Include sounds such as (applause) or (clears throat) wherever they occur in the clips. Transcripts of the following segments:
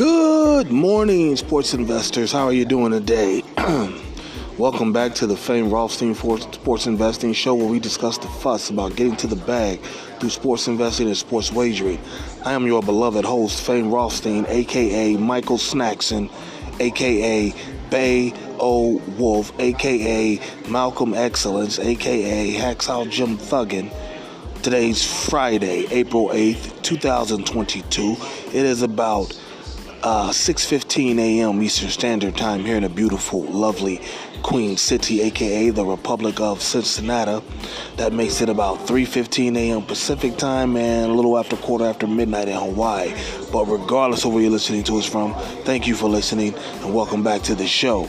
Good morning, sports investors. How are you doing today? (clears throat) Welcome back to the famed Rothstein Sports Investing Show, where we discuss the fuss about getting to the bag through sports investing and sports wagering. I am your beloved host, Fame Rothstein, aka Michael Snackson, aka Bay O Wolf, aka Malcolm Excellence, aka Hacksaw Jim Thuggin. Today's Friday, April 8th, 2022. It is about uh, 6:15 a.m. Eastern Standard Time here in a beautiful, lovely Queen City, aka the Republic of Cincinnati. That makes it about 3:15 a.m. Pacific Time and a little after quarter after midnight in Hawaii. But regardless of where you're listening to us from, thank you for listening and welcome back to the show.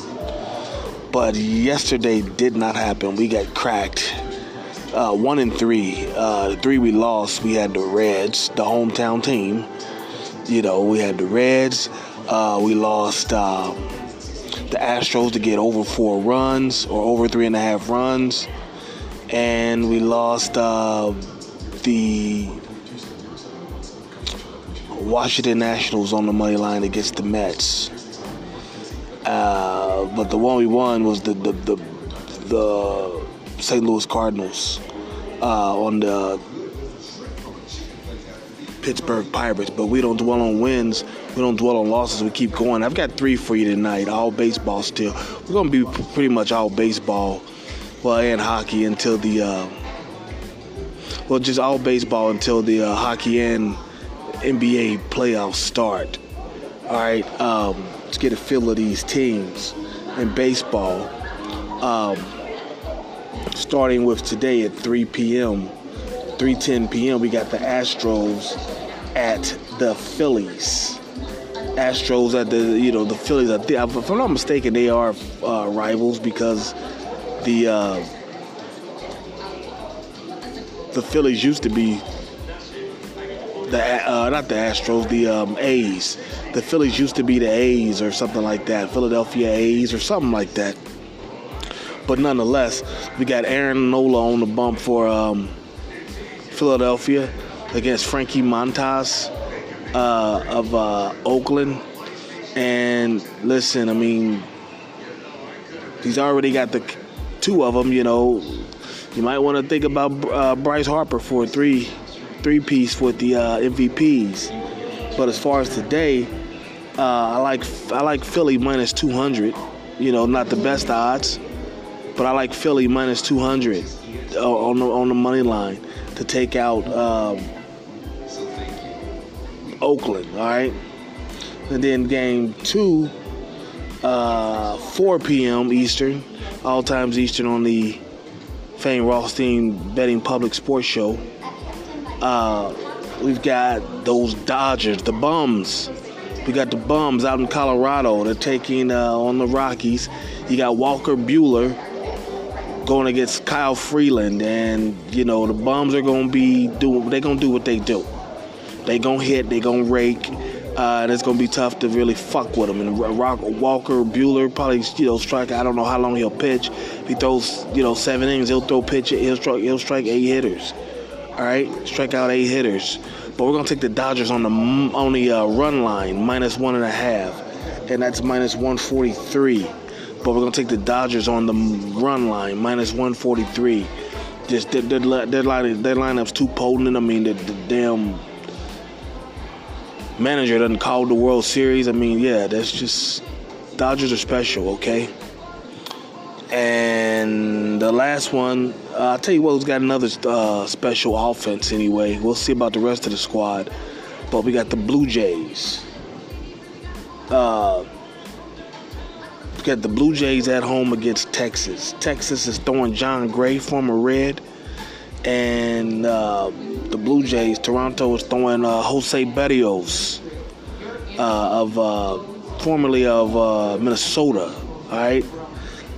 But yesterday did not happen. We got cracked. Uh, one and three. Uh, the three we lost, we had the Reds, the hometown team. You know, we had the Reds. Uh, we lost uh, the Astros to get over four runs or over three and a half runs. And we lost uh, the Washington Nationals on the money line against the Mets. Uh, but the one we won was the the the, the St. Louis Cardinals uh, on the Pittsburgh Pirates. But we don't dwell on wins. We don't dwell on losses. We keep going. I've got three for you tonight. All baseball still. We're gonna be pretty much all baseball, well, and hockey until the. Uh, well, just all baseball until the uh, hockey and NBA playoffs start. All right. Um, to get a feel of these teams in baseball. Um, starting with today at 3 p.m., 3:10 p.m., we got the Astros at the Phillies. Astros at the you know the Phillies. I think, if I'm not mistaken, they are uh, rivals because the uh, the Phillies used to be the uh, not the Astros, the um, A's. The Phillies used to be the A's or something like that, Philadelphia A's or something like that. But nonetheless, we got Aaron Nola on the bump for um, Philadelphia against Frankie Montas uh, of uh, Oakland. And listen, I mean, he's already got the two of them. You know, you might want to think about uh, Bryce Harper for three three piece with the uh, MVPs. But as far as today, uh, I like I like Philly minus 200. You know, not the best odds, but I like Philly minus 200 uh, on the on the money line to take out um, Oakland. All right, and then game two, uh, 4 p.m. Eastern, all times Eastern on the Fame Rothstein Betting Public Sports Show. Uh, we've got those Dodgers, the bums. We got the bums out in Colorado. They're taking uh, on the Rockies. You got Walker Buehler going against Kyle Freeland, and you know the bums are going to be doing. They're going to do what they do. They gonna hit. They gonna rake. Uh, and it's gonna be tough to really fuck with him. And Rock, Walker Buehler probably you know strike. I don't know how long he'll pitch. If he throws you know seven innings, he'll throw pitch. He'll strike. He'll strike eight hitters. All right, strike out eight hitters. But we're gonna take the Dodgers on the on the uh, run line minus one and a half, and that's minus 143. But we're gonna take the Dodgers on the run line minus 143. Just their, their, their, line, their lineup's too potent. I mean, the, the damn manager doesn't call the World Series. I mean, yeah, that's just Dodgers are special, okay? And the last one, uh, I'll tell you what, who's got another uh, special offense anyway. We'll see about the rest of the squad. But we got the Blue Jays. Uh, we got the Blue Jays at home against Texas. Texas is throwing Jon Gray, former Red. And uh, the Blue Jays, Toronto is throwing uh, Jose Berrios. uh, of formerly of Minnesota. All right.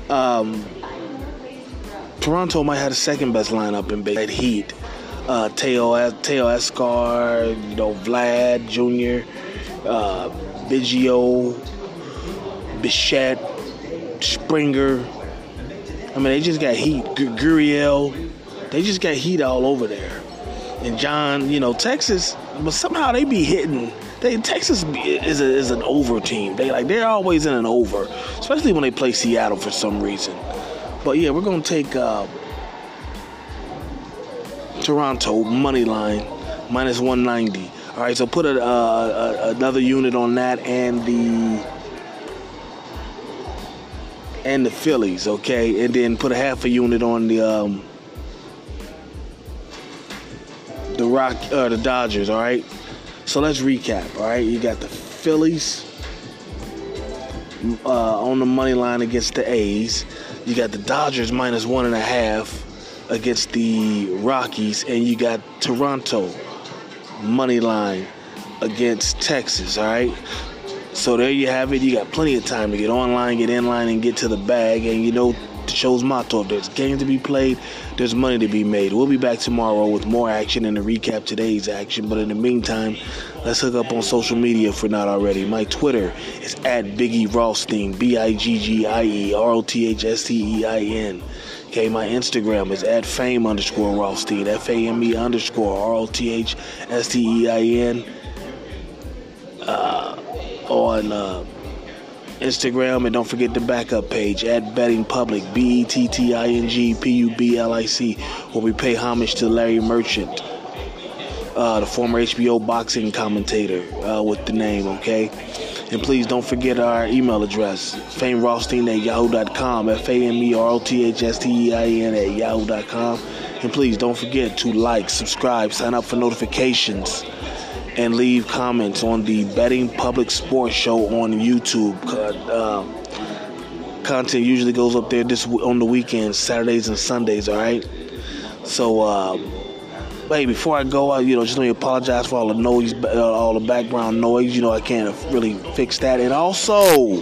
Um, Toronto might have the second best lineup in big Heat. Uh, Teo, Teoscar, you know, Vlad Jr., uh, Biggio, Bichette, Springer. I mean, they just got heat. G- Gurriel, they just got heat all over there. And John, you know, Texas, but somehow they be hitting. They Texas is a, is an over team. They like they're always in an over, especially when they play Seattle for some reason. But yeah, we're gonna take uh, Toronto money line minus 190. All right, so put a, uh, a, another unit on that and the and the Phillies, okay, and then put a half a unit on the um, the Rock uh, the Dodgers. All right, so let's recap. All right, you got the Phillies uh, on the money line against the A's. You got the Dodgers minus one and a half against the Rockies, and you got Toronto money line against Texas. All right. So there you have it. You got plenty of time to get online, get in line, and get to the bag. And you know the show's motto: there's games to be played, there's money to be made. We'll be back tomorrow with more action and a recap today's action. But in the meantime, let's hook up on social media if we're not already. My Twitter is at Biggie Rothstein, B I G G I E R O T H S T E I N. Okay, my Instagram is at fame underscore Rothstein, F A M E underscore R O T H S T E I N. Uh, on uh, Instagram, and don't forget the backup page at Betting Public, B E T T I N G P U B L I C, where we pay homage to Larry Merchant, uh, the former HBO boxing commentator uh, with the name, okay? And please don't forget our email address, famerothstein at yahoo.com, F A M E R O T H S T E I N at yahoo.com. And please don't forget to like, subscribe, sign up for notifications and leave comments on the Betting Public Sports Show on YouTube. Uh, content usually goes up there this on the weekends, Saturdays and Sundays. All right. So, uh, hey, before I go, I, you know, just let me apologize for all the noise, uh, all the background noise. You know, I can't really fix that. And also,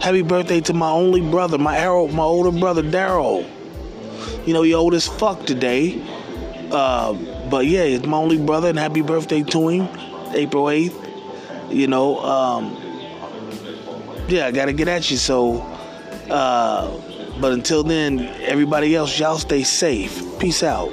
happy birthday to my only brother, my arrow, my older brother Daryl. You know, he old as fuck today. Uh, but yeah, it's my only brother, and happy birthday to him, April 8th. You know, um, yeah, I got to get at you. So, uh, but until then, everybody else, y'all stay safe. Peace out.